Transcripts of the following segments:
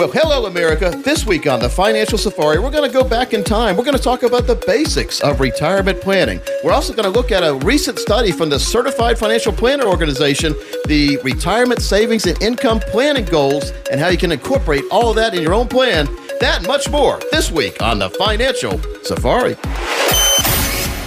Well, hello, America. This week on the Financial Safari, we're going to go back in time. We're going to talk about the basics of retirement planning. We're also going to look at a recent study from the Certified Financial Planner Organization, the retirement savings and income planning goals, and how you can incorporate all of that in your own plan. That and much more this week on the Financial Safari.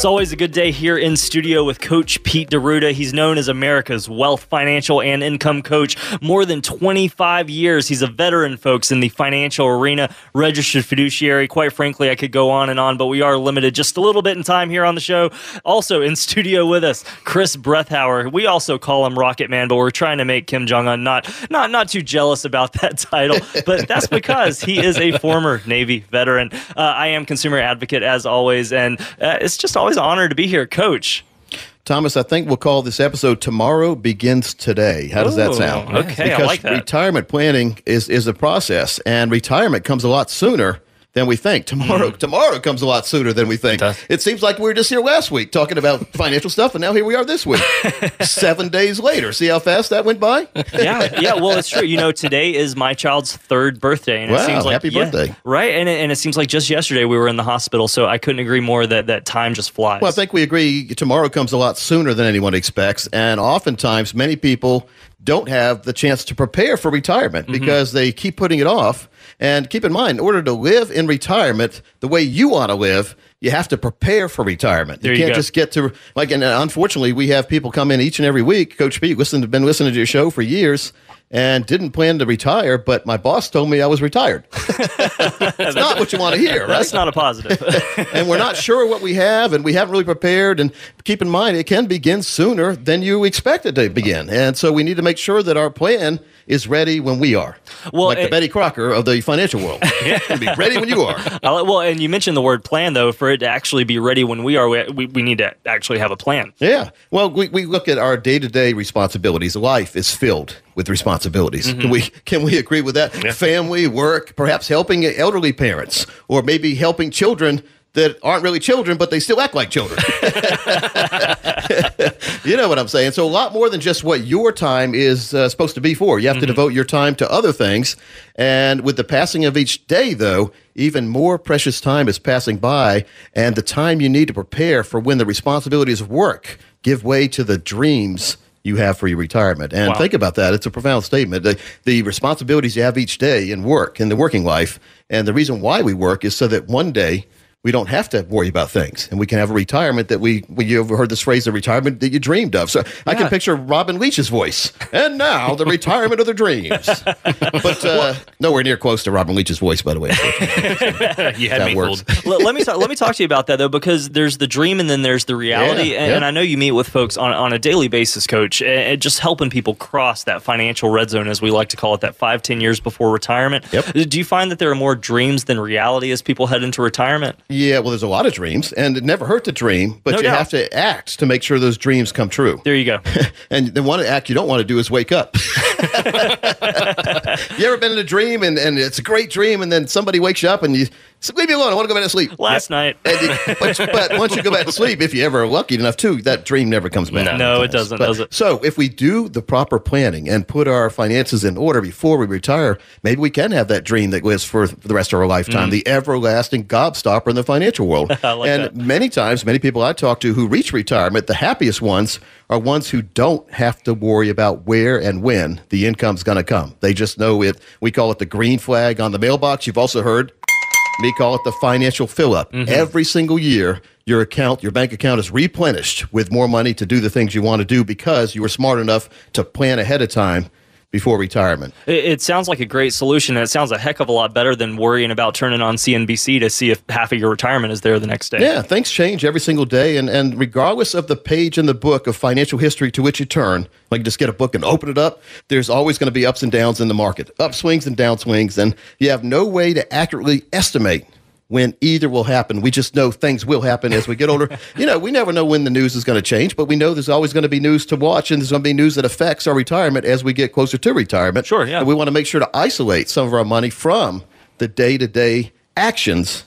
It's always a good day here in studio with Coach Pete D'Arruda. He's known as America's wealth, financial, and income coach. More than 25 years. He's a veteran, folks, in the financial arena, registered fiduciary. Quite frankly, I could go on and on, but we are limited just a little bit in time here on the show. Also in studio with us, Chris Brethauer. We also call him Rocket Man, but we're trying to make Kim Jong Un not not not too jealous about that title. But that's because he is a former Navy veteran. Uh, I am consumer advocate as always, and uh, it's just always always an honor to be here, Coach. Thomas, I think we'll call this episode "Tomorrow Begins Today." How does Ooh, that sound? Okay, because I like that. retirement planning is is a process, and retirement comes a lot sooner than we think. Tomorrow, tomorrow comes a lot sooner than we think. does. It seems like we were just here last week talking about financial stuff, and now here we are this week, seven days later. See how fast that went by? yeah, yeah. Well, it's true. You know, today is my child's third birthday, and Wow, it seems like happy yeah, birthday. right? And it, and it seems like just yesterday we were in the hospital, so I couldn't agree more that that time just flies. Well, I think we agree tomorrow comes a lot sooner than anyone expects. And oftentimes, many people don't have the chance to prepare for retirement Mm-hmm. because they keep putting it off. And keep in mind, in order to live in retirement the way you want to live, you have to prepare for retirement. There you you can't go. just get to like. And uh, unfortunately, we have people come in each and every week. Coach Pete, listen, been listening to your show for years. And didn't plan to retire, but my boss told me I was retired. that's not what you want to hear, right? that's not a positive. and we're not sure what we have, and we haven't really prepared. And keep in mind, it can begin sooner than you expect it to begin. And so we need to make sure that our plan is ready when we are. Well, like the Betty Crocker of the financial world. Be ready when you are. Well, and you mentioned the word plan, though. For it to actually be ready when we are, we, we, we need to actually have a plan. Yeah. Well, we, we look at our day to day responsibilities. Life is filled with responsibilities. Mm-hmm. Can we can we agree with that? Family, work, perhaps helping elderly parents, or maybe helping children that aren't really children, but they still act like children. you know what I'm saying? So a lot more than just what your time is uh, supposed to be for. You have to devote your time to other things. And with the passing of each day, though, even more precious time is passing by, and the time you need to prepare for when the responsibilities of work give way to the dreams you have for your retirement. And Wow. think about that. It's a profound statement. The, the responsibilities you have each day in work, in the working life, and the reason why we work is so that one day we don't have to worry about things and we can have a retirement that we, we you ever heard this phrase, the retirement that you dreamed of. So I can picture Robin Leach's voice. And now the retirement of the dreams. But uh, nowhere near close to Robin Leach's voice, by the way. you had That me works. fooled. let, let me talk, let me talk to you about that though, because there's the dream and then there's the reality, Yeah, and, yeah. and I know you meet with folks on, on a daily basis, Coach, and, and just helping people cross that financial red zone, as we like to call it, that five ten years before retirement. Yep. Do you find that there are more dreams than reality as people head into retirement? Yeah, well, there's a lot of dreams, and it never hurt to dream, but No you doubt. have to act to make sure those dreams come true. There you go. And the one act you don't want to do is wake up. you ever been in a dream and, and it's a great dream, and then somebody wakes you up and you say, leave me alone. I want to go back to sleep. Last night. You- but, but once you go back to sleep, if you ever are lucky enough to, that dream never comes back. No, it doesn't, But- does it? So if we do the proper planning and put our finances in order before we retire, maybe we can have that dream that lives for the rest of our lifetime, mm-hmm. the everlasting gobstopper in the financial world. Like and that. many times, many people I talk to who reach retirement, the happiest ones are ones who don't have to worry about where and when the income's going to come. They just know it. We call it the green flag on the mailbox. You've also heard me call it the financial fill up. Mm-hmm. Every single year, your account, your bank account is replenished with more money to do the things you want to do because you were smart enough to plan ahead of time before retirement. It, it sounds like a great solution, and it sounds a heck of a lot better than worrying about turning on CNBC to see if half of your retirement is there the next day. Yeah, things change every single day, and, and regardless of the page in the book of financial history to which you turn, like just get a book and open it up, there's always going to be ups and downs in the market, upswings and downswings, and you have no way to accurately estimate when either will happen. We just know things will happen as we get older. you know, we never know when the news is going to change, but we know there's always going to be news to watch, and there's going to be news that affects our retirement as we get closer to retirement. Sure, yeah. And we want to make sure to isolate some of our money from the day to day actions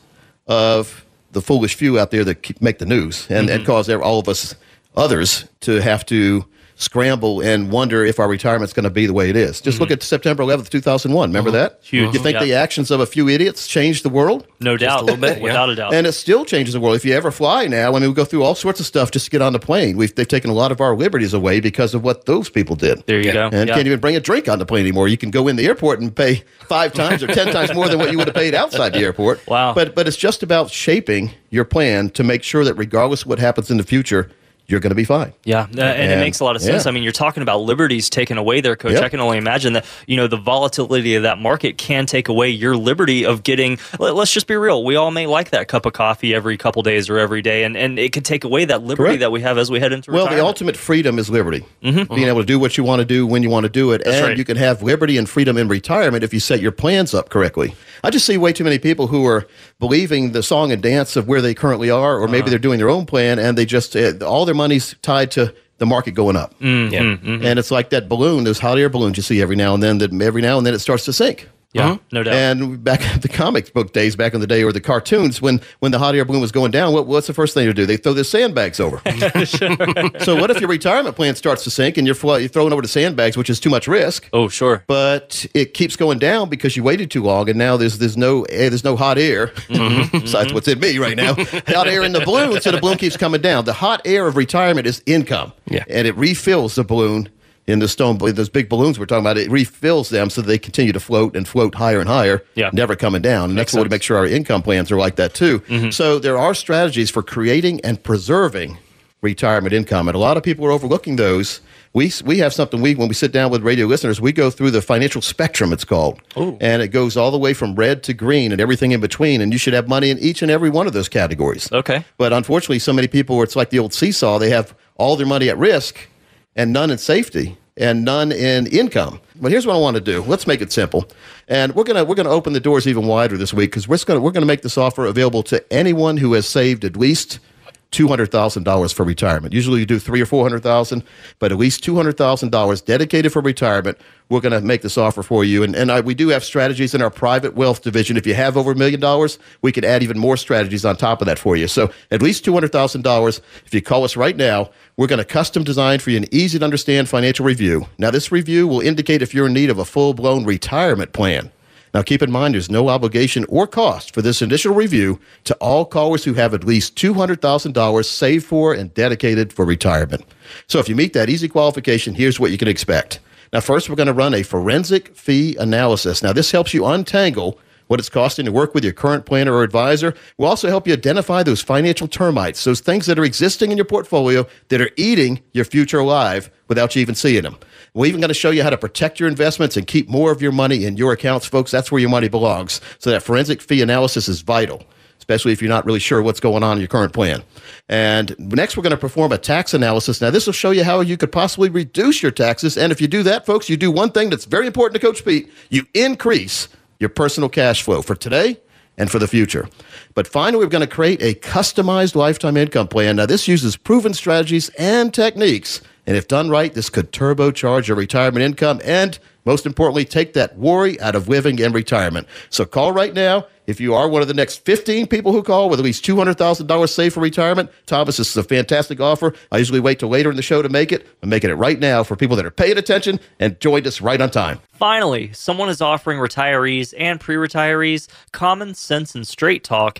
of the foolish few out there that keep, make the news and, and mm-hmm. cause all of us others to have to scramble and wonder if our retirement's going to be the way it is. Just look mm-hmm. at September 11th, 2001. Remember mm-hmm. that? Huge. You think Yeah. the actions of a few idiots changed the world? No doubt. a little bit, yeah. Without a doubt. And it still changes the world. If you ever fly now, I mean, we go through all sorts of stuff just to get on the plane. We've, they've taken a lot of our liberties away because of what those people did. there you go. And Yeah. can't even bring a drink on the plane anymore. You can go in the airport and pay five times or ten times more than what you would have paid outside the airport. Wow. But but it's just about shaping your plan to make sure that regardless of what happens in the future, you're going to be fine. Yeah, uh, and, it makes a lot of sense. yeah. I mean, you're talking about liberties taken away there, Coach. Yep. I can only imagine that you know the volatility of that market can take away your liberty of getting. Let, us just be real. We all may like that cup of coffee every couple days or every day, and, and it could take away that liberty Correct. that we have as we head into retirement. Well, the ultimate freedom is liberty. Being able to do what you want to do when you want to do it. and right. you can have liberty and freedom in retirement if you set your plans up correctly. I just see way too many people who are believing the song and dance of where they currently are, or maybe they're doing their own plan and they just, uh, all their money's tied to the market going up. Mm-hmm, yeah. Mm-hmm. And it's like that balloon, those hot air balloons you see every now and then, that every now and then it starts to sink. Yeah, uh-huh. no doubt. And back in the comic book days, back in the day, or the cartoons, when when the hot air balloon was going down, what, what's the first thing to do? They throw their sandbags over. so what if your retirement plan starts to sink and you're, you're throwing over the sandbags, which is too much risk? oh, sure. But it keeps going down because you waited too long, and now there's there's no eh, there's no hot air. Mm-hmm. Besides what's in me right now, mm-hmm. hot air in the balloon, so the balloon keeps coming down. The hot air of retirement is income, Yeah. and it refills the balloon in the stone. Those big balloons we're talking about, it refills them so they continue to float and float higher and higher, Yeah. never coming down. And that's what we sense. make sure our income plans are like that too. So there are strategies for creating and preserving retirement income, and a lot of people are overlooking those. We, we have something we when we sit down with radio listeners we go through the financial spectrum it's called and it goes all the way from red to green and everything in between and you should have money in each and every one of those categories Okay. but unfortunately so many people it's like the old seesaw they have all their money at risk and none in safety and none in income. But here's what i want to do. Let's make it simple. And we're going to we're to open the doors even wider this week because we're to we're going to make this offer available to anyone who has saved at least two hundred thousand dollars for retirement. Usually you do three or four hundred thousand, but at least two hundred thousand dollars dedicated for retirement. We're going to make this offer for you, and and I, we do have strategies in our private wealth division. If you have over a million dollars, we can add even more strategies on top of that for you. So at least two hundred thousand dollars. If you call us right now, we're going to custom design for you an easy to understand financial review. Now this review will indicate if you're in need of a full blown retirement plan. Now, keep in mind, there's no obligation or cost for this initial review to all callers who have at least $200,000 saved for and dedicated for retirement. So, if you meet that easy qualification, here's what you can expect. Now, first, we're going to run a forensic fee analysis. Now, this helps you untangle what it's costing to work with your current planner or advisor. We'll also help you identify those financial termites, those things that are existing in your portfolio that are eating your future alive without you even seeing them. We're even going to show you how to protect your investments and keep more of your money in your accounts, folks. That's where your money belongs. So that forensic fee analysis is vital, especially if you're not really sure what's going on in your current plan. And next, we're going to perform a tax analysis. Now, this will show you how you could possibly reduce your taxes. And if you do that, folks, you do one thing that's very important to Coach Pete you increase your personal cash flow for today and for the future. But finally, we're going to create a customized lifetime income plan. Now, this uses proven strategies and techniques. And if done right, this could turbocharge your retirement income and, most importantly, take that worry out of living in retirement. So call right now. If you are one of the next 15 people who call with at least $200,000 saved for retirement, Thomas, this is a fantastic offer. I usually wait till later in the show to make it. I'm making it right now for people that are paying attention and joined us right on time. Finally, someone is offering retirees and pre retirees common sense and straight talk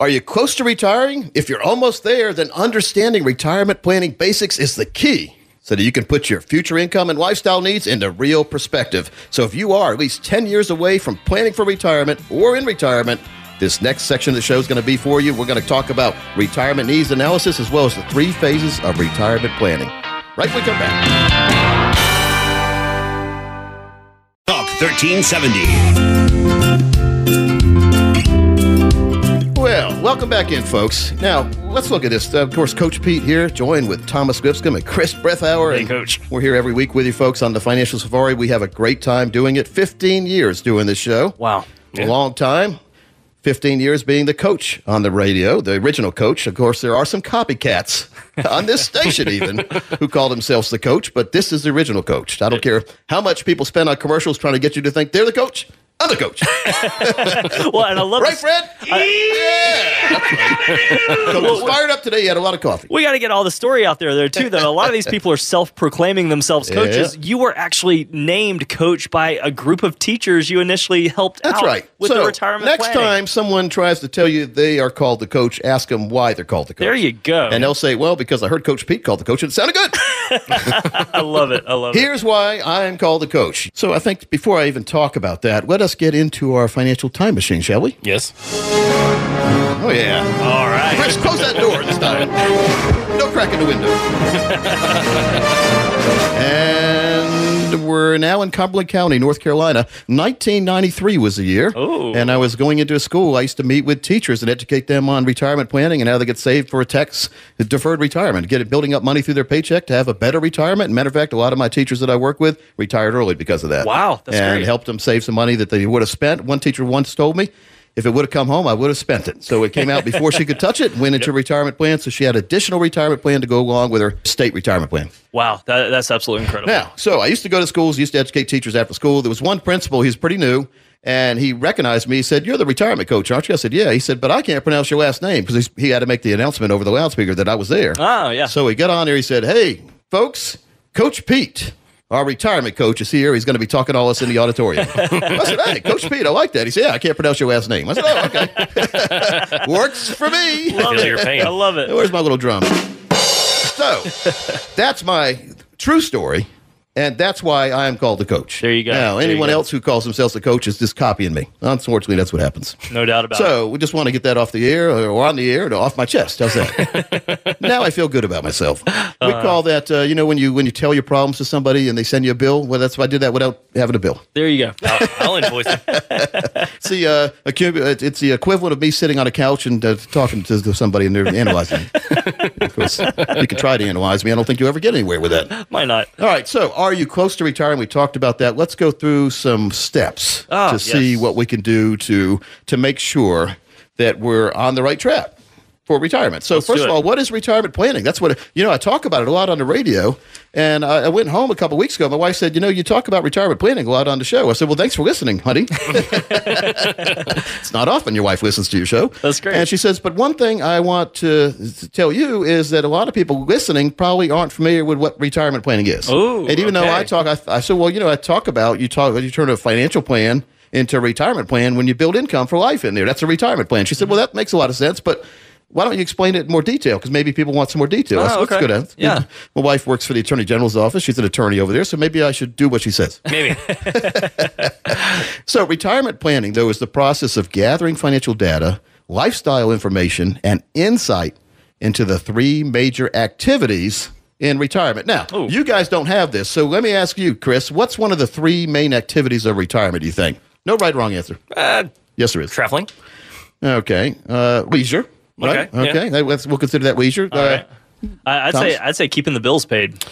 Are you close to retiring? If you're almost there, then understanding retirement planning basics is the key so that you can put your future income and lifestyle needs into real perspective. So if you are at least 10 years away from planning for retirement or in retirement, this next section of the show is going to be for you. We're going to talk about retirement needs analysis as well as the three phases of retirement planning. Right when we come back. Talk 1370. Welcome back in, folks. Now, let's look at this. Uh, of course, Coach Pete here, joined with Thomas Lipscomb and Chris Breathauer. Hey, and Coach. We're here every week with you folks on the Financial Safari. We have a great time doing it. 15 years doing this show. Wow. A long time. 15 years being the coach on the radio, the original coach. Of course, there are some copycats on this station, even, who call themselves the coach, but this is the original coach. I don't care how much people spend on commercials trying to get you to think they're the coach. I'm the coach. Well, and I love Right, this- Fred? yeah. Coach was fired up today. You had a lot of coffee. We got to get all the story out there, there too. Though a lot of these people are self-proclaiming themselves coaches. Yeah. You were actually named coach by a group of teachers you initially helped That's out right. with so the retirement next planning. time someone tries to tell you they are called the coach, ask them why they're called the coach. There you go. And they'll say, well, because I heard Coach Pete called the coach and it sounded good. I love it. I love it. Here's why I am called the coach. So I think before I even talk about that, let us get into our financial time machine, shall we? Yes. Oh, yeah. All right. Chris, close that door this time. No crack in the window. and we're now in Cumberland County, North Carolina. 1993 was the year. Oh. And I was going into a school. I used to meet with teachers and educate them on retirement planning and how they get saved for a tax deferred retirement, get it building up money through their paycheck to have a better retirement. Matter of fact, a lot of my teachers that I work with retired early because of that. Wow, that's and great. helped them save some money that they would have spent. One teacher once told me, if it would have come home, I would have spent it. So it came out before she could touch it, went into a retirement plan. So she had additional retirement plan to go along with her state retirement plan. Wow, that, that's absolutely incredible. Now, so I used to go to schools, used to educate teachers after school. There was one principal, he's pretty new, and he recognized me. He said, You're the retirement coach, aren't you? I said, Yeah. He said, But I can't pronounce your last name because he had to make the announcement over the loudspeaker that I was there. Oh yeah. So he got on there. He said, "Hey, folks, Coach Pete, our retirement coach, is here. He's going to be talking to all us in the auditorium." I said, "Hey, Coach Pete, I like that." He said, "Yeah, I can't pronounce your last name." I said, "Oh, okay, works for me." love Feel it. your pain. I love it. Where's my little drum? So that's my true story. And that's why I am called the coach. There you go. Now, There anyone go. else who calls themselves the coach is just copying me. Unfortunately, that's what happens. No doubt about it. So we just want to get that off the air or on the air or off my chest. How's that? now I feel good about myself. We Uh-huh. call that, uh, you know, when you when you tell your problems to somebody and they send you a bill. Well, that's why I did that without having a bill. There you go. I'll, I'll invoice it. It's the uh, uh, it's the equivalent of me sitting on a couch and uh, talking to, somebody and they're analyzing. me. of course, you can try to analyze me. I don't think you ever get anywhere with that. Why not? All right. So, are you close to retiring? We talked about that. Let's go through some steps Ah, to see yes. what we can do to to make sure that we're on the right track for retirement. So, first of all, what is retirement planning? That's what you know. I talk about it a lot on the radio, and I, I went home a couple weeks ago. My wife said, "You know, you talk about retirement planning a lot on the show." I said, "Well, thanks for listening, honey." it's not often your wife listens to your show. That's great. And she says, "But one thing I want to, to tell you is that a lot of people listening probably aren't familiar with what retirement planning is." Ooh, and even though. I talk, I, I said, "Well, you know, I talk about you talk you turn a financial plan." Into a retirement plan when you build income for life in there. That's a retirement plan. She said, Well, that makes a lot of sense, but why don't you explain it in more detail? Because maybe people want some more detail. I said, Oh, "Let's okay. go down." Yeah. My wife works for the Attorney General's office. She's an attorney over there, so maybe I should do what she says. Maybe. So, retirement planning, though, is the process of gathering financial data, lifestyle information, and insight into the three major activities in retirement. Now, Ooh. you guys don't have this, so let me ask you, Chris, what's one of the three main activities of retirement, do you think? No right or wrong answer. Uh, Yes, there is. traveling. Okay. Uh, leisure. Right? Okay. Okay. That- let's- we'll consider that leisure. Uh, right. I, I'd Thomas? say I'd say keeping the bills paid.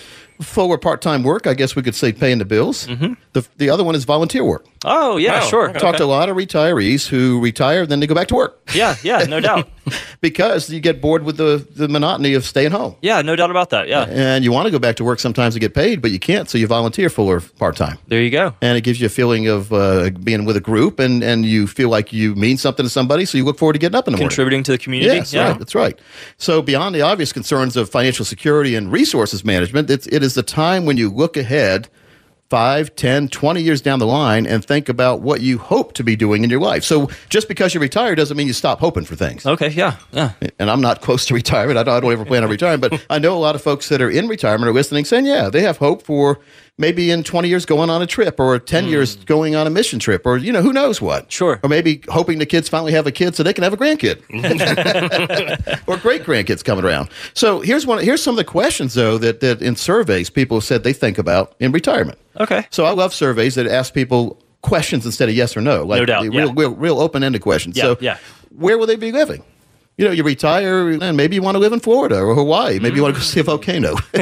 full or part time work, I guess we could say paying the bills. Mm-hmm. The, the other one is volunteer work. Oh yeah, Oh, sure. okay. Talk to a lot of retirees who retire, then they go back to work Yeah, yeah, no doubt. because you get bored with the, the monotony of staying home. Yeah, no doubt about that. Yeah, And you want to go back to work sometimes to get paid, but you can't, so you volunteer full or part time. there you go. And it gives you a feeling of uh, being with a group, and, and you feel like you mean something to somebody, so you look forward to getting up in the morning. Contributing to the community. Yes, yeah. right. That's right. So beyond the obvious concerns of financial security and resources management, it's, it is the time when you look ahead 5, 10, 20 years down the line and think about what you hope to be doing in your life. So just because you retire doesn't mean you stop hoping for things. Okay. Yeah. Yeah. And I'm not close to retirement. I don't, I don't ever plan on retiring, but I know a lot of folks that are in retirement are listening saying, yeah, they have hope for maybe in 20 years going on a trip or 10 hmm. years going on a mission trip or, you know, who knows what. Sure. Or maybe hoping the kids finally have a kid so they can have a grandkid or great grandkids coming around. So here's one. Here's some of the questions though that, that in surveys people said they think about in retirement. Okay. So I love surveys that ask people questions instead of yes or no, like No doubt, the yeah. real, real, real open-ended questions. Yeah, so yeah. where will they be living? You know, you retire, and maybe you want to live in Florida or Hawaii. Maybe you want to go see a volcano.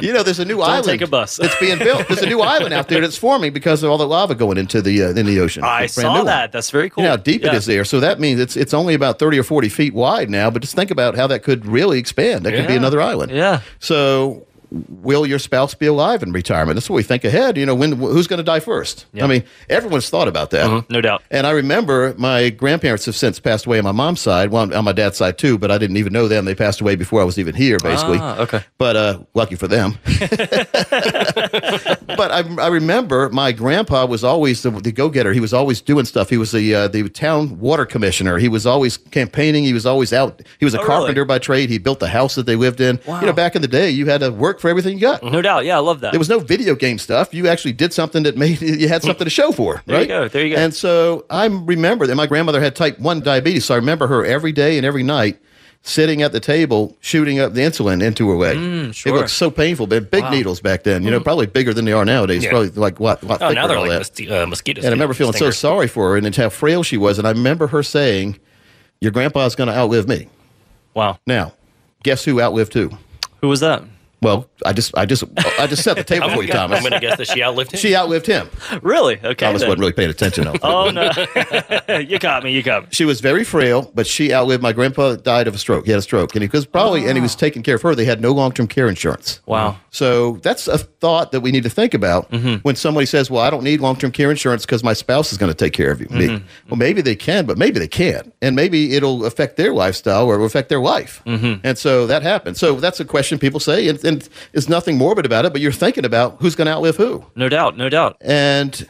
you know, there's a new island. take a bus. that's being built. There's a new island out there that's forming because of all the lava going into the uh, in the ocean. I It's saw new one. that. That's very cool. You know how deep Yeah. it is there. So that means it's it's only about 30 or 40 feet wide now, but just think about how that could really expand. That could be another island. Yeah. So will your spouse be alive in retirement? That's what we think ahead. You know, when who's going to die first? I mean, everyone's thought about that. No doubt. And I remember my grandparents have since passed away on my mom's side, well, on my dad's side too, but I didn't even know them. They passed away before I was even here, basically. Ah, okay. But uh, lucky for them. but I, I remember my grandpa was always the, the go-getter. He was always doing stuff. He was the uh, the town water commissioner. He was always campaigning. He was always out. He was a Oh, really? carpenter by trade. He built the house that they lived in. You know, back in the day, you had to work for everything you got. No doubt. Yeah, I love that. There was no video game stuff. You actually did something that made you had something to show for. There you right? go, there you go. And so I remember that my grandmother had type one diabetes, so I remember her every day and every night sitting at the table shooting up the insulin into her leg. Mm, sure. It looked so painful, but big needles back then. You know, probably bigger than they are nowadays. Yeah. Probably like what? what Oh, now they're all like that. mosqui- uh, mosquito. And I remember feeling so sorry for her and how frail she was. And I remember her saying, "Your grandpa's going to outlive me." wow. Now, guess who outlived who? Who was that? Well, I just, I just, I just set the table for you, Thomas. I'm going to guess that she outlived him. She outlived him. Really? Okay. Thomas then. wasn't really paying attention though. Oh no! you caught me. You got me. She was very frail, but she outlived my grandpa. Died of a stroke. He had a stroke, and he was probably, and he was ah. taking care of her. They had no long term care insurance. Wow. So that's a thought that we need to think about mm-hmm. when somebody says, "Well, I don't need long term care insurance because my spouse is going to take care of you." Me. Mm-hmm. Well, maybe they can, but maybe they can't, and maybe it'll affect their lifestyle or it'll affect their life. Mm-hmm. And so that happens. So that's a question people say, and, and it's nothing morbid about it, but you're thinking about who's going to outlive who. No doubt. No doubt. And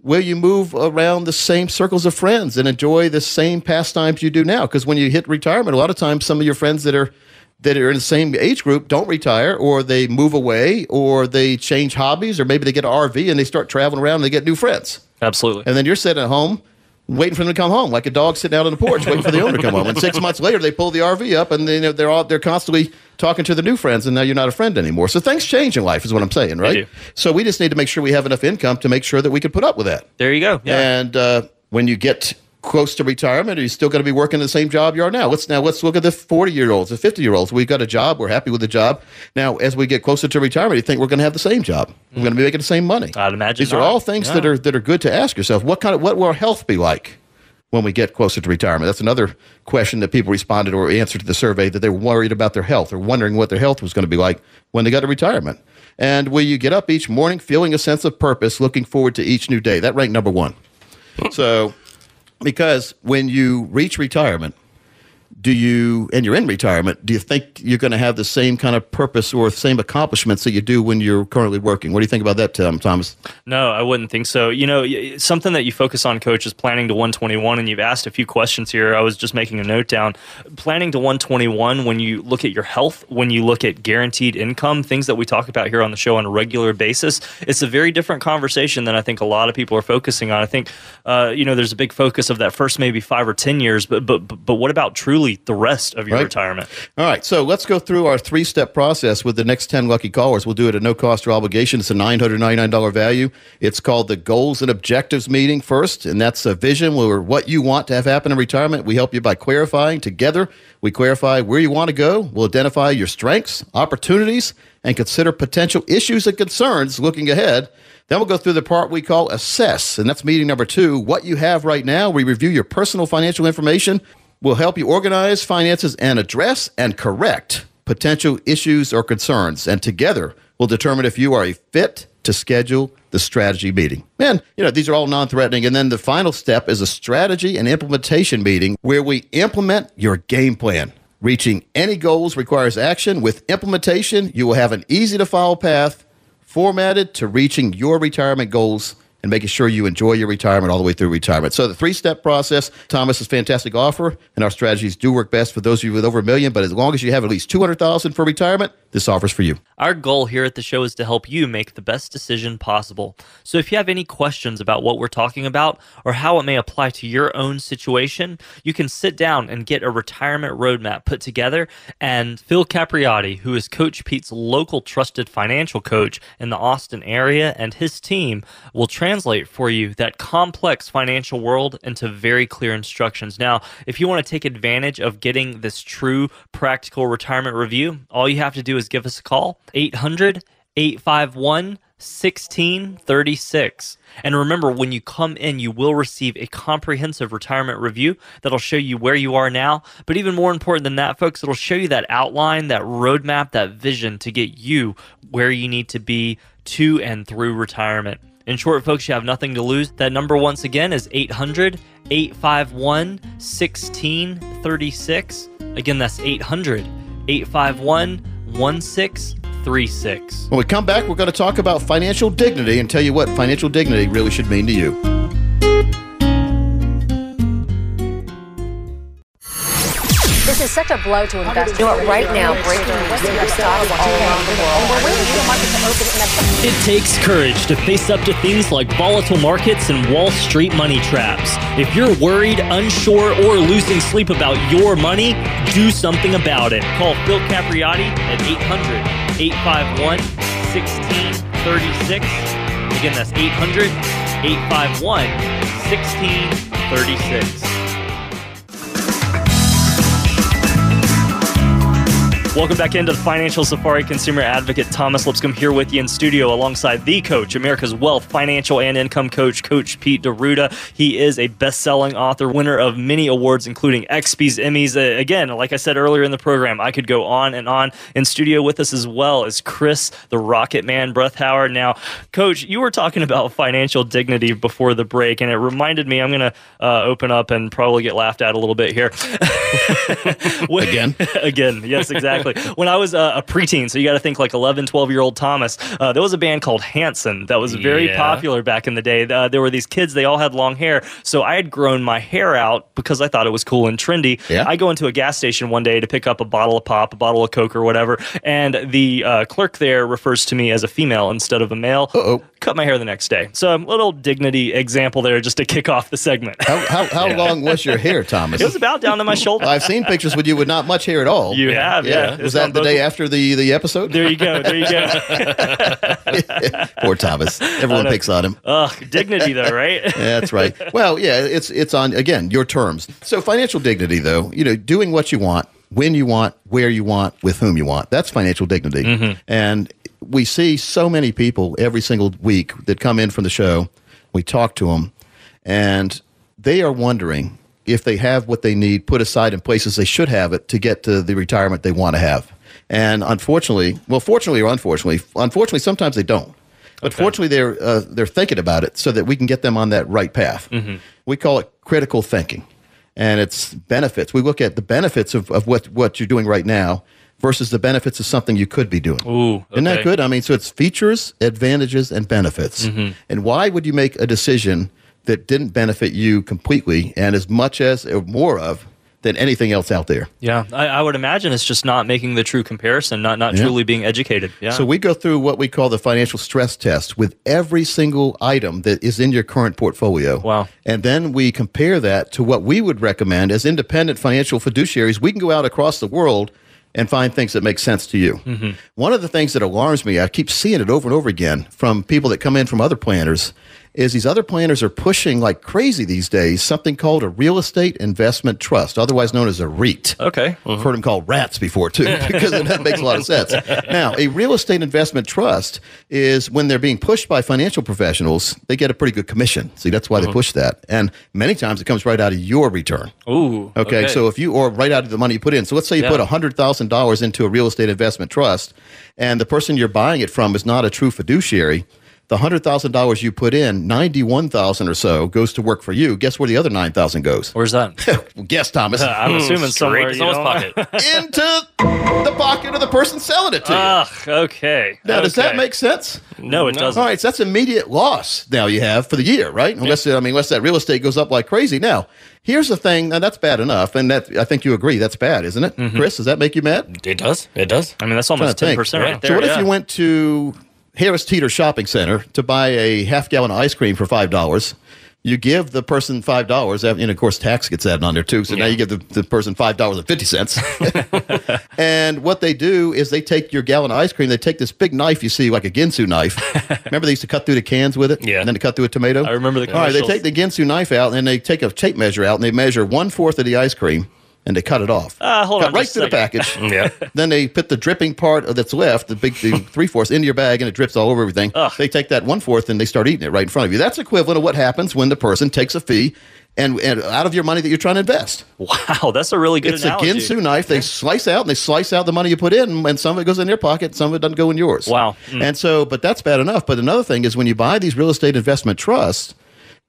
will you move around the same circles of friends and enjoy the same pastimes you do now? Because when you hit retirement, a lot of times some of your friends that are that are in the same age group don't retire, or they move away, or they change hobbies, or maybe they get an RV and they start traveling around and they get new friends. Absolutely. And then you're sitting at home waiting for them to come home, like a dog sitting out on the porch waiting for the owner to come home. And six months later, they pull the RV up and they, you know, they're all they're constantly talking to the new friends, and now you're not a friend anymore. So things change in life, is what I'm saying, right? So we just need to make sure we have enough income to make sure that we can put up with that. There you go. Yeah. And uh, when you get close to retirement, are you still going to be working the same job you are now? Let's now let's look at the 40 year olds, the 50 year olds. We've got a job. We're happy with the job. Now, as we get closer to retirement, you think we're going to have the same job. We're going to be making the same money. I'd imagine These are all things that are that are good to ask yourself. What kind of what will our health be like? When we get closer to retirement, that's another question that people responded or answered to the survey that they were worried about their health or wondering what their health was going to be like when they got to retirement. And will you get up each morning feeling a sense of purpose, looking forward to each new day? That ranked number one. So, because when you reach retirement, do you, and you're in retirement, do you think you're going to have the same kind of purpose or same accomplishments that you do when you're currently working? What do you think about that, Tom, Thomas? No, I wouldn't think so. You know, something that you focus on, coach, is planning to 121, and you've asked a few questions here. I was just making a note down. Planning to 121, when you look at your health, when you look at guaranteed income, things that we talk about here on the show on a regular basis, it's a very different conversation than I think a lot of people are focusing on. I think, uh, you know, there's a big focus of that first maybe five or 10 years, but, but but what about truly really the rest of your Right. retirement. All right, so let's go through our three step process with the next 10 lucky callers. We'll do it at no cost or obligation. It's a $999 value. It's called the Goals and Objectives Meeting first, and that's a vision where what you want to have happen in retirement. We help you by clarifying together. We clarify where you want to go. We'll identify your strengths, opportunities, and consider potential issues and concerns looking ahead. Then we'll go through the part we call assess, and that's meeting number two. What you have right now, we review your personal financial information. We'll help you organize finances and address and correct potential issues or concerns. And together, we'll determine if you are a fit to schedule the strategy meeting. And, you know, these are all non threatening. And then the final step is a strategy and implementation meeting where we implement your game plan. Reaching any goals requires action. With implementation, you will have an easy to follow path formatted to reaching your retirement goals and making sure you enjoy your retirement all the way through retirement. So the three-step process, Thomas Thomas's fantastic offer, and our strategies do work best for those of you with over a million, but as long as you have at least 200,000 for retirement, this offer's for you. Our goal here at the show is to help you make the best decision possible. So if you have any questions about what we're talking about or how it may apply to your own situation, you can sit down and get a retirement roadmap put together. And Phil Capriati, who is Coach Pete's local trusted financial coach in the Austin area, and his team will translate for you that complex financial world into very clear instructions. Now, if you want to take advantage of getting this true practical retirement review, all you have to do is give us a call 800 851 1636. And remember, when you come in, you will receive a comprehensive retirement review that'll show you where you are now. But even more important than that, folks, it'll show you that outline, that roadmap, that vision to get you where you need to be to and through retirement. In short, folks, you have nothing to lose. That number, once again, is 800 851 1636. Again, that's 800 851 1636. When we come back, we're going to talk about financial dignity and tell you what financial dignity really should mean to you. This is such a blow to investors. Do it right now, breaking news, super stocks all around the world. And we're waiting for the market to open in It takes courage to face up to things like volatile markets and Wall Street money traps. If you're worried, unsure, or losing sleep about your money, do something about it. Call Phil Capriati at 800 851 1636. Again, that's 800 851 1636. Welcome back into the Financial Safari Consumer Advocate Thomas Lipscomb here with you in studio alongside the coach, America's Wealth, Financial, and Income Coach, Coach Pete D'Arruda. He is a best-selling author, winner of many awards, including XP's, Emmys. Uh, again, like I said earlier in the program, I could go on and on. In studio with us as well is Chris, the Rocket Man Breathauer. Now, Coach, you were talking about financial dignity before the break, and it reminded me. I'm going to uh, open up and probably get laughed at a little bit here. Again? again yes exactly when i was uh, a preteen so you got to think like 11 12 year old thomas uh, there was a band called hanson that was very Yeah. popular back in the day uh, there were these kids they all had long hair so i had grown my hair out because i thought it was cool and trendy Yeah. i go into a gas station one day to pick up a bottle of pop a bottle of coke or whatever and the uh, clerk there refers to me as a female instead of a male Uh-oh. Cut my hair the next day so a little dignity example there just to kick off the segment How, how, how long was your hair, Thomas? it was about down to my shoulder I've seen pictures with you with not much hair at all. you have yeah, Was that the day after the, the episode? There you go. There you go. Poor Thomas. Everyone picks on him. Ugh, dignity though, right? Yeah, that's right. Well, yeah, it's it's on again your terms. So financial dignity, though, you know, doing what you want, when you want, where you want, with whom you want. That's financial dignity. Mm-hmm. And we see so many people every single week that come in from the show. We talk to them, and they are wondering if they have what they need put aside in places they should have it to get to the retirement they want to have. And unfortunately, well, fortunately or unfortunately, unfortunately, sometimes they don't. But fortunately, they're uh, they're thinking about it so that we can get them on that right path. We call it critical thinking, and it's benefits. We look at the benefits of, of what what you're doing right now versus the benefits of something you could be doing. Ooh, Isn't that good? I mean, so it's features, advantages, and benefits. Mm-hmm. And why would you make a decision that didn't benefit you completely and as much as or more of than anything else out there. Yeah, I, I would imagine it's just not making the true comparison, not not Yeah. truly being educated. Yeah. So we go through what we call the financial stress test with every single item that is in your current portfolio. Wow. And then we compare that to what we would recommend as independent financial fiduciaries. We can go out across the world and find things that make sense to you. Mm-hmm. One of the things that alarms me, I keep seeing it over and over again from people that come in from other planners, is these other planners are pushing like crazy these days something called a real estate investment trust, otherwise known as a REIT. okay. I've heard them called rats before too, because that makes a lot of sense. Now, a real estate investment trust is when they're being pushed by financial professionals, they get a pretty good commission. See, that's why they mm-hmm. push that, and many times it comes right out of your return. Ooh. Okay, so if you or right out of the money you put in. So let's say you Yeah. put hundred thousand dollars into a real estate investment trust, and the person you're buying it from is not a true fiduciary. The hundred thousand dollars you put in, ninety-one thousand or so goes to work for you. Guess where the other nine thousand goes? where's that? Guess, Thomas. I'm hmm, assuming somewhere. In You someone's pocket. into the pocket of the person selling it to you. Ugh. Okay. now, does that make sense? No, it doesn't. All right, so that's immediate loss now you have for the year, right? Unless I mean, unless that real estate goes up like crazy. Now, here's the thing. Now that's bad enough, and that I think you agree that's bad, isn't it, mm-hmm. Chris? Does that make you mad? It does. It does. I mean, that's almost ten percent right there. so what if you went to Harris Teeter Shopping Center to buy a half gallon of ice cream for five dollars? You give the person five dollars, and of course tax gets added on there too. So now you give the, the person five dollars and fifty cents. and what they do is they take your gallon of ice cream. They take this big knife you see, like a Ginsu knife. Remember they used to cut through the cans with it, Yeah. and then to cut through a tomato. I remember the All right, they take the Ginsu knife out and they take a tape measure out and they measure one fourth of the ice cream and they cut it off. Ah, hold cut on right just a through the package. Yeah. Then they put the dripping part of that's left, the big the three fourths, into your bag, and it drips all over everything. Ugh. They take that one fourth and they start eating it right in front of you. That's equivalent of what happens when the person takes a fee and, and out of your money that you're trying to invest. Wow, that's a really good It's analogy. a Ginsu knife. They slice out and they slice out the money you put in, and some of it goes in their pocket, some of it doesn't go in yours. Wow. Mm. And so, but that's bad enough. But another thing is when you buy these real estate investment trusts,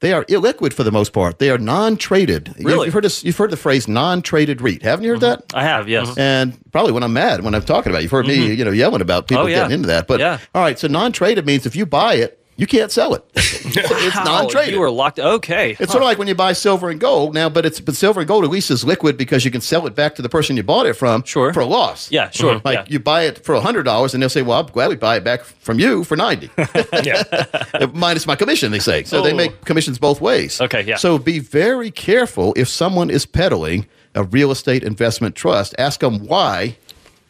they are illiquid for the most part. They are non-traded. You- Really? You've heard this, you've heard the phrase non-traded REIT. Haven't you heard mm-hmm. that? I have, yes. Mm-hmm. And probably when I'm mad, when I'm talking about it, you've heard me, mm-hmm. you know, yelling about people Oh, yeah. getting into that. But Yeah. all right, so non-traded means if you buy it, you can't sell it. it's Wow, non-traded. You were locked. Okay. It's sort of like when you buy silver and gold now, but it's but silver and gold at least is liquid because you can sell it back to the person you bought it from Sure. for a loss. Yeah, sure, Like yeah. you buy it for hundred dollars and they'll say, "Well, I'm glad we buy it back from you for 90 Yeah. minus my commission." They say so. They Oh. make commissions both ways. Okay, yeah. So be very careful if someone is peddling a real estate investment trust. Ask them why,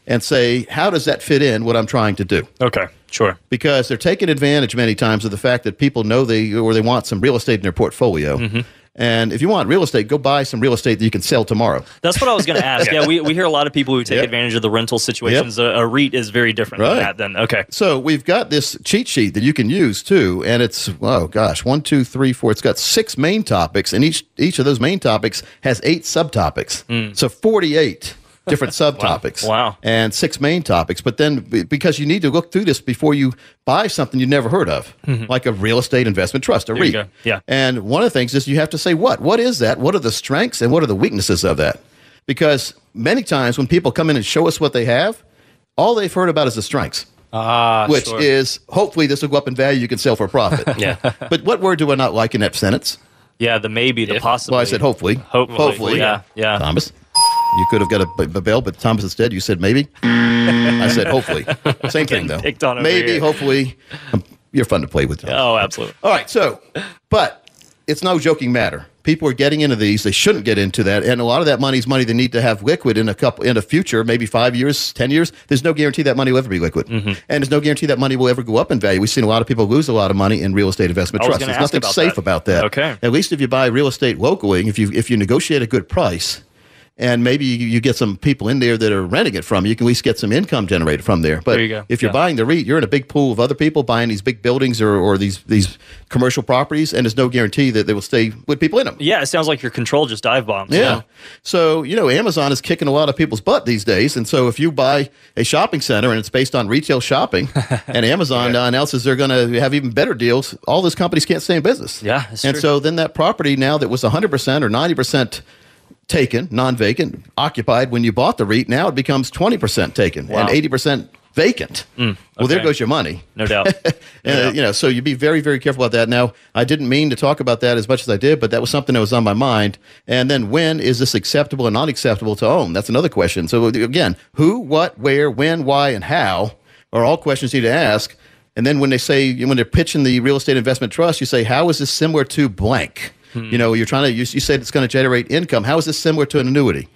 and say, "How does that fit in what I'm trying to do?" Okay. Sure. because they're taking advantage many times of the fact that people know they or they want some real estate in their portfolio. Mm-hmm. And if you want real estate, go buy some real estate that you can sell tomorrow. That's what I was going to ask. yeah, we, we hear a lot of people who take Yep. advantage of the rental situations. A, a REIT is very different Right. than that. Then okay. So we've got this cheat sheet that you can use too, and it's oh gosh, one, two, three, four. It's got six main topics, and each each of those main topics has eight subtopics. So forty-eight different subtopics. Hmm. Wow. And six main topics. But then because you need to look through this before you buy something you've never heard of, like a real estate investment trust, a Mm-hmm. REIT. Yeah. And one of the things is you have to say what? What is that? What are the strengths and what are the weaknesses of that? Because many times when people come in and show us what they have, all they've heard about is the strengths Ah, which sure. is hopefully this will go up in value. You can sell for profit. Yeah. But what word do I not like in that sentence? yeah, the maybe, the possible. Well, I said hopefully. Hopefully. Hopefully. Yeah. Yeah. Thomas, you could have got a bell, but Thomas instead you said maybe. I said hopefully. Same thing though. picked on maybe, here. hopefully. Um, You're fun to play with. Thomas. Oh, absolutely. All right, so, but it's no joking matter. People are getting into these; they shouldn't get into that, and a lot of that money is money they need to have liquid in a couple in a future, maybe five years, ten years. There's no guarantee that money will ever be liquid, Mm-hmm. and there's no guarantee that money will ever go up in value. We've seen a lot of people lose a lot of money in real estate investment trusts. There's nothing about safe that. about that. Okay. at least if you buy real estate locally, if you if you negotiate a good price. And maybe you, you get some people in there that are renting it from you. You can at least get some income generated from there. But There you if you're Yeah. buying the REIT, you're in a big pool of other people buying these big buildings or, or these these commercial properties, and there's no guarantee that they will stay with people in them. Yeah, it sounds like your control just dive bombs. Yeah. So, you know, Amazon is kicking a lot of people's butt these days. And so if you buy a shopping center and it's based on retail shopping and Amazon announces they're going to have even better deals, all those companies can't stay in business. Yeah, And true. so then that property now that was 100% or 90% taken, non vacant, occupied when you bought the REIT, now it becomes 20% taken Wow. and 80% vacant. Well, there goes your money. No doubt. Uh, You know, so you be very, very careful about that. Now, I didn't mean to talk about that as much as I did, but that was something that was on my mind. And then, when is this acceptable and not acceptable to own? That's another question. So again, who, what, where, when, why, and how are all questions you need to ask. And then when they say when they're pitching the real estate investment trust, you say, "How is this similar to blank?" You know, you're trying to you, you said it's going to generate income. How is this similar to an annuity?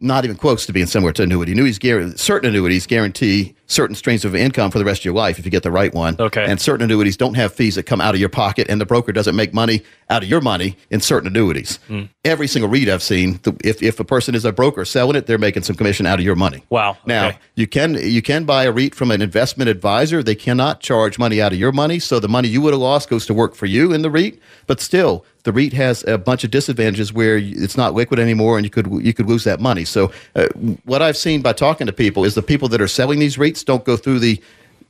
not even close to being similar to annuity. Annuities, certain annuities guarantee certain streams of income for the rest of your life if you get the right one. Okay. And certain annuities don't have fees that come out of your pocket, and the broker doesn't make money out of your money in certain annuities. Hmm. Every single REIT I've seen, if, if a person is a broker selling it, they're making some commission out of your money. Wow, Now okay. you can you can buy a REIT from an investment advisor. They cannot charge money out of your money, so the money you would have lost goes to work for you in the REIT. But still, the REIT has a bunch of disadvantages where it's not liquid anymore, and you could you could lose that money. So uh, what I've seen by talking to people is the people that are selling these REITs don't go through the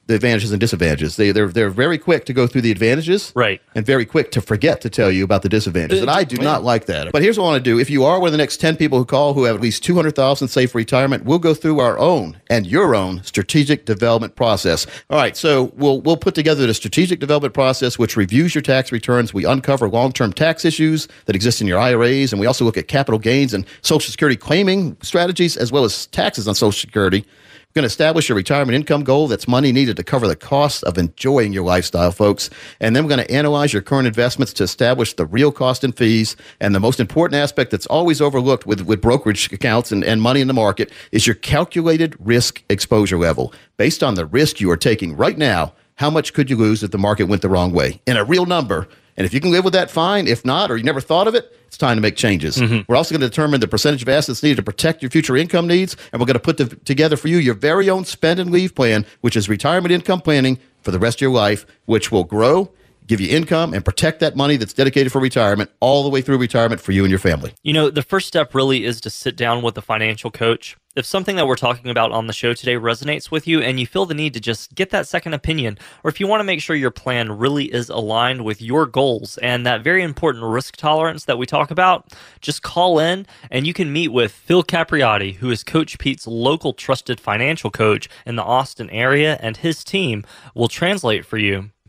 the advantages and disadvantages. They they're they're very quick to go through the advantages, Right. and very quick to forget to tell you about the disadvantages. And I do not like that. But here's what I want to do: if you are one of the next ten people who call who have at least two hundred thousand saved for retirement, we'll go through our own and your own strategic development process. All right, so we'll we'll put together the strategic development process, which reviews your tax returns. We uncover long-term tax issues that exist in your IRAs, and we also look at capital gains and Social Security claiming strategies, as well as taxes on Social Security. We're going to establish a retirement income goal that's money needed to cover the cost of enjoying your lifestyle, folks. And then we're going to analyze your current investments to establish the real cost and fees. And the most important aspect that's always overlooked with, with brokerage accounts and, and money in the market is your calculated risk exposure level. Based on the risk you are taking right now, how much could you lose if the market went the wrong way? In a real number. And if you can live with that, fine. If not, or you never thought of it, it's time to make changes. Mm-hmm. We're also going to determine the percentage of assets needed to protect your future income needs, and we're going to put the, together for you your very own spend and leave plan, which is retirement income planning for the rest of your life, which will grow, give you income, and protect that money that's dedicated for retirement all the way through retirement for you and your family. You know, the first step really is to sit down with a financial coach. If something that we're talking about on the show today resonates with you and you feel the need to just get that second opinion, or if you want to make sure your plan really is aligned with your goals and that very important risk tolerance that we talk about, just call in and you can meet with Phil Capriati, who is Coach Pete's local trusted financial coach in the Austin area, and his team will translate for you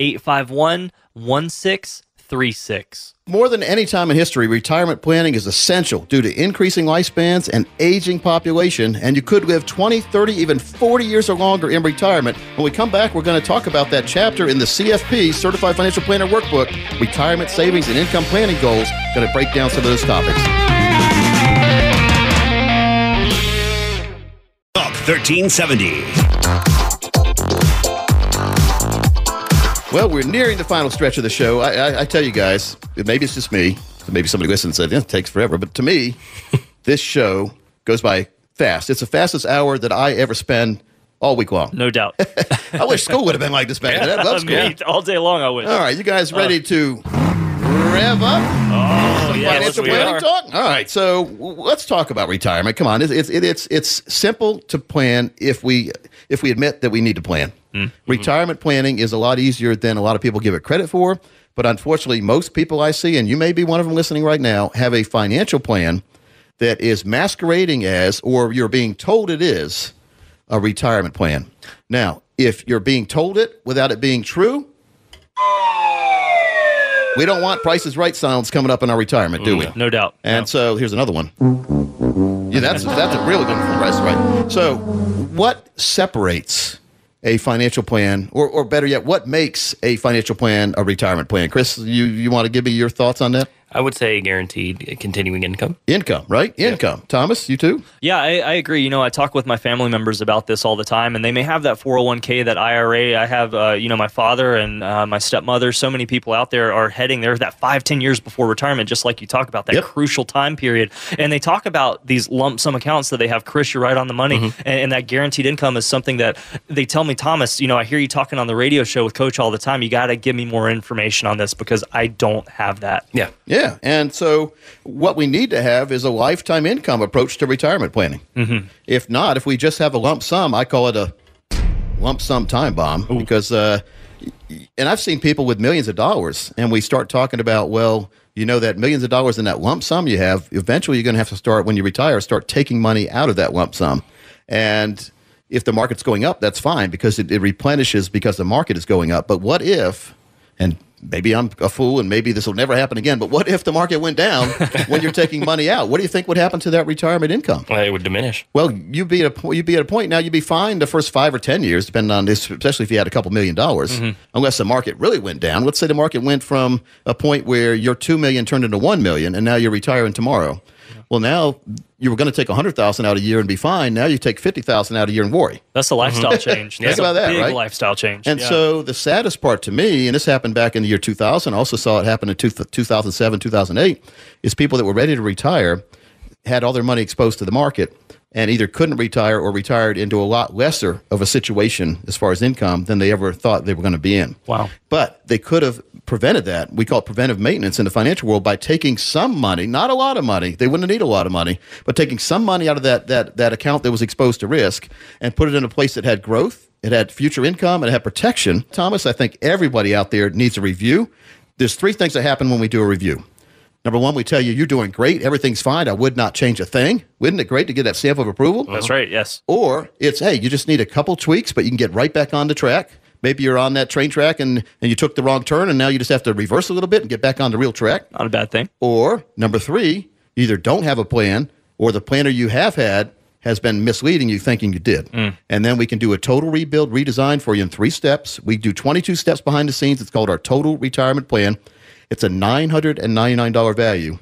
851 1636. More than any time in history, retirement planning is essential due to increasing lifespans and aging population, and you could live 20, 30, even 40 years or longer in retirement. When we come back, we're going to talk about that chapter in the CFP, Certified Financial Planner Workbook, Retirement Savings and Income Planning Goals. Going to break down some of those topics. Talk 1370. Well, we're nearing the final stretch of the show. I, I, I tell you guys, maybe it's just me. Maybe somebody listens and said, yeah, it takes forever. But to me, this show goes by fast. It's the fastest hour that I ever spend all week long. No doubt. I wish school would have been like this back then. I love school. Me, all day long, I wish. All right, you guys ready uh. to rev up? Oh, yes, financial we planning talk. All right, so let's talk about retirement. Come on, it's it's it's it's simple to plan if we if we admit that we need to plan. Mm-hmm. Retirement planning is a lot easier than a lot of people give it credit for. But unfortunately, most people I see, and you may be one of them listening right now, have a financial plan that is masquerading as, or you're being told it is, a retirement plan. Now, if you're being told it without it being true, we don't want prices right sounds coming up in our retirement, do we? No doubt. And No. so here's another one. Yeah, that's that's a really good one price right. So, what separates a financial plan, or or better yet, what makes a financial plan a retirement plan? Chris, you you want to give me your thoughts on that? I would say guaranteed continuing income. Income, right? Income. Thomas, you too? Yeah, I, I agree. You know, I talk with my family members about this all the time, and they may have that 401k, that IRA. I have, uh, you know, my father and uh, my stepmother. So many people out there are heading there that five, ten years before retirement, just like you talk about that Yep. crucial time period. And they talk about these lump sum accounts that they have. Chris, you're right on the money, Mm-hmm. and, and that guaranteed income is something that they tell me, Thomas. You know, I hear you talking on the radio show with Coach all the time. You got to give me more information on this because I don't have that. Yeah. Yeah. And so what we need to have is a lifetime income approach to retirement planning. Mm-hmm. If not, if we just have a lump sum, I call it a lump sum time bomb because, uh, and I've seen people with millions of dollars, and we start talking about, well, you know, that millions of dollars in that lump sum you have, eventually you're going to have to start, when you retire, start taking money out of that lump sum. And if the market's going up, that's fine because it, it replenishes because the market is going up. But what if, and maybe I'm a fool and maybe this will never happen again, but what if the market went down when you're taking money out? What do you think would happen to that retirement income? Well, it would diminish. Well, you'd be at a you'd be at a point now. You'd be fine the first five or ten years, depending on this, especially if you had a couple million dollars. Mm-hmm. Unless the market really went down. Let's say the market went from a point where your two million turned into one million, and now you're retiring tomorrow. Well, now you were going to take a hundred thousand out a year and be fine. Now you take fifty thousand out a year and worry. That's a uh-huh. lifestyle change. That's Think about a that, big right? lifestyle change. And Yeah. so the saddest part to me, and this happened back in the year 2000, I also saw it happen in two, 2007, 2008, is people that were ready to retire had all their money exposed to the market and either couldn't retire or retired into a lot lesser of a situation as far as income than they ever thought they were going to be in. Wow. But they could have prevented that. We call it preventive maintenance in the financial world by taking some money, not a lot of money. They wouldn't need a lot of money, but taking some money out of that that that account that was exposed to risk and put it in a place that had growth, it had future income, and it had protection. Thomas, I think everybody out there needs a review. There's three things that happen when we do a review. Number one, we tell you you're doing great, everything's fine. I would not change a thing. Wouldn't it great to get that stamp of approval? That's right. Yes. Or it's, hey, you just need a couple tweaks, but you can get right back on the track. Maybe you're on that train track and, and you took the wrong turn, and now you just have to reverse a little bit and get back on the real track. Not a bad thing. Or number three, you either don't have a plan or the planner you have had has been misleading you thinking you did. Mm. And then we can do a total rebuild, redesign for you in three steps. We do 22 steps behind the scenes. It's called our total retirement plan. It's a $999 value.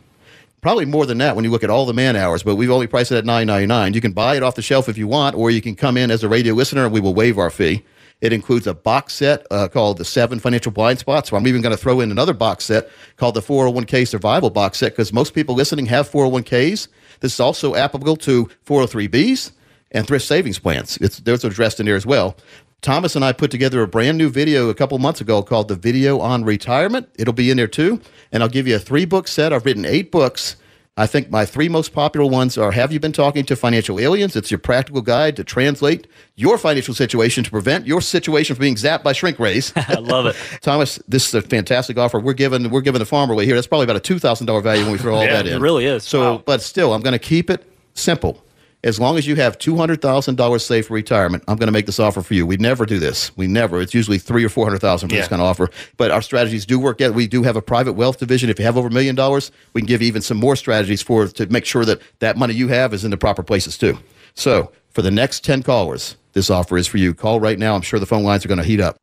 Probably more than that when you look at all the man hours, but we've only priced it at 999. You can buy it off the shelf if you want, or you can come in as a radio listener and we will waive our fee. It includes a box set uh, called the Seven Financial Blind Spots. I'm even going to throw in another box set called the 401k Survival Box Set because most people listening have 401ks. This is also applicable to 403bs and thrift savings plans. It's those are addressed in there as well. Thomas and I put together a brand new video a couple months ago called the Video on Retirement. It'll be in there too, and I'll give you a three book set. I've written eight books. I think my three most popular ones are Have You Been Talking to Financial Aliens? It's your practical guide to translate your financial situation to prevent your situation from being zapped by shrink rays. I love it. Thomas, this is a fantastic offer. We're giving we're giving the farmer away here. That's probably about a two thousand dollar value when we throw all Yeah, that in. it really is. So, Wow. but still, I'm going to keep it simple. As long as you have two hundred thousand dollars saved for retirement, I'm going to make this offer for you. We never do this. We never. It's usually three or four hundred thousand for this kind of offer. But our strategies do work. Out. We do have a private wealth division. If you have over a million dollars, we can give you even some more strategies for to make sure that that money you have is in the proper places too. So, for the next ten callers, this offer is for you. Call right now. I'm sure the phone lines are going to heat up.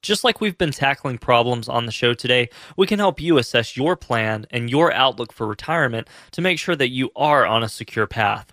Just like we've been tackling problems on the show today, we can help you assess your plan and your outlook for retirement to make sure that you are on a secure path.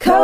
Coach